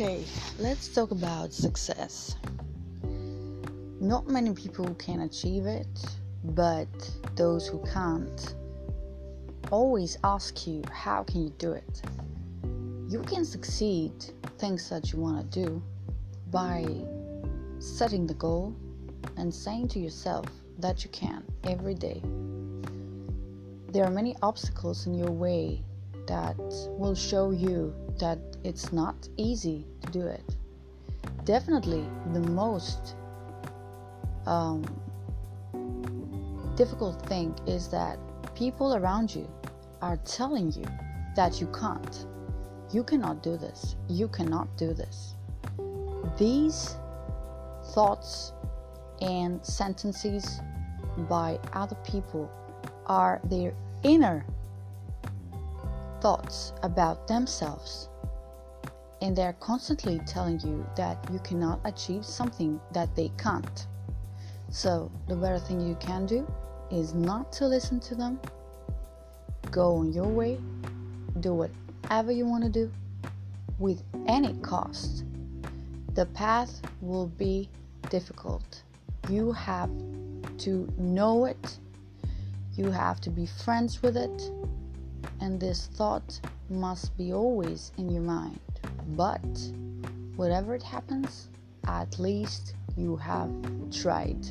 Okay, let's talk about success. Not many people can achieve it, but those who can't always ask you, How can you do it? You can succeed things that you want to do by setting the goal and saying to yourself that you can every day. There are many obstacles in your way that will show you that it's not easy to do it. Definitely, the most um, difficult thing is that people around you are telling you that you can't. You cannot do this. You cannot do this. These thoughts and sentences by other people are their inner thoughts about themselves and they're constantly telling you that you cannot achieve something that they can't. So, the better thing you can do is not to listen to them, go on your way, do whatever you want to do with any cost. The path will be difficult. You have to know it, you have to be friends with it, and this thought must be always in your mind. But whatever it happens, at least you have tried.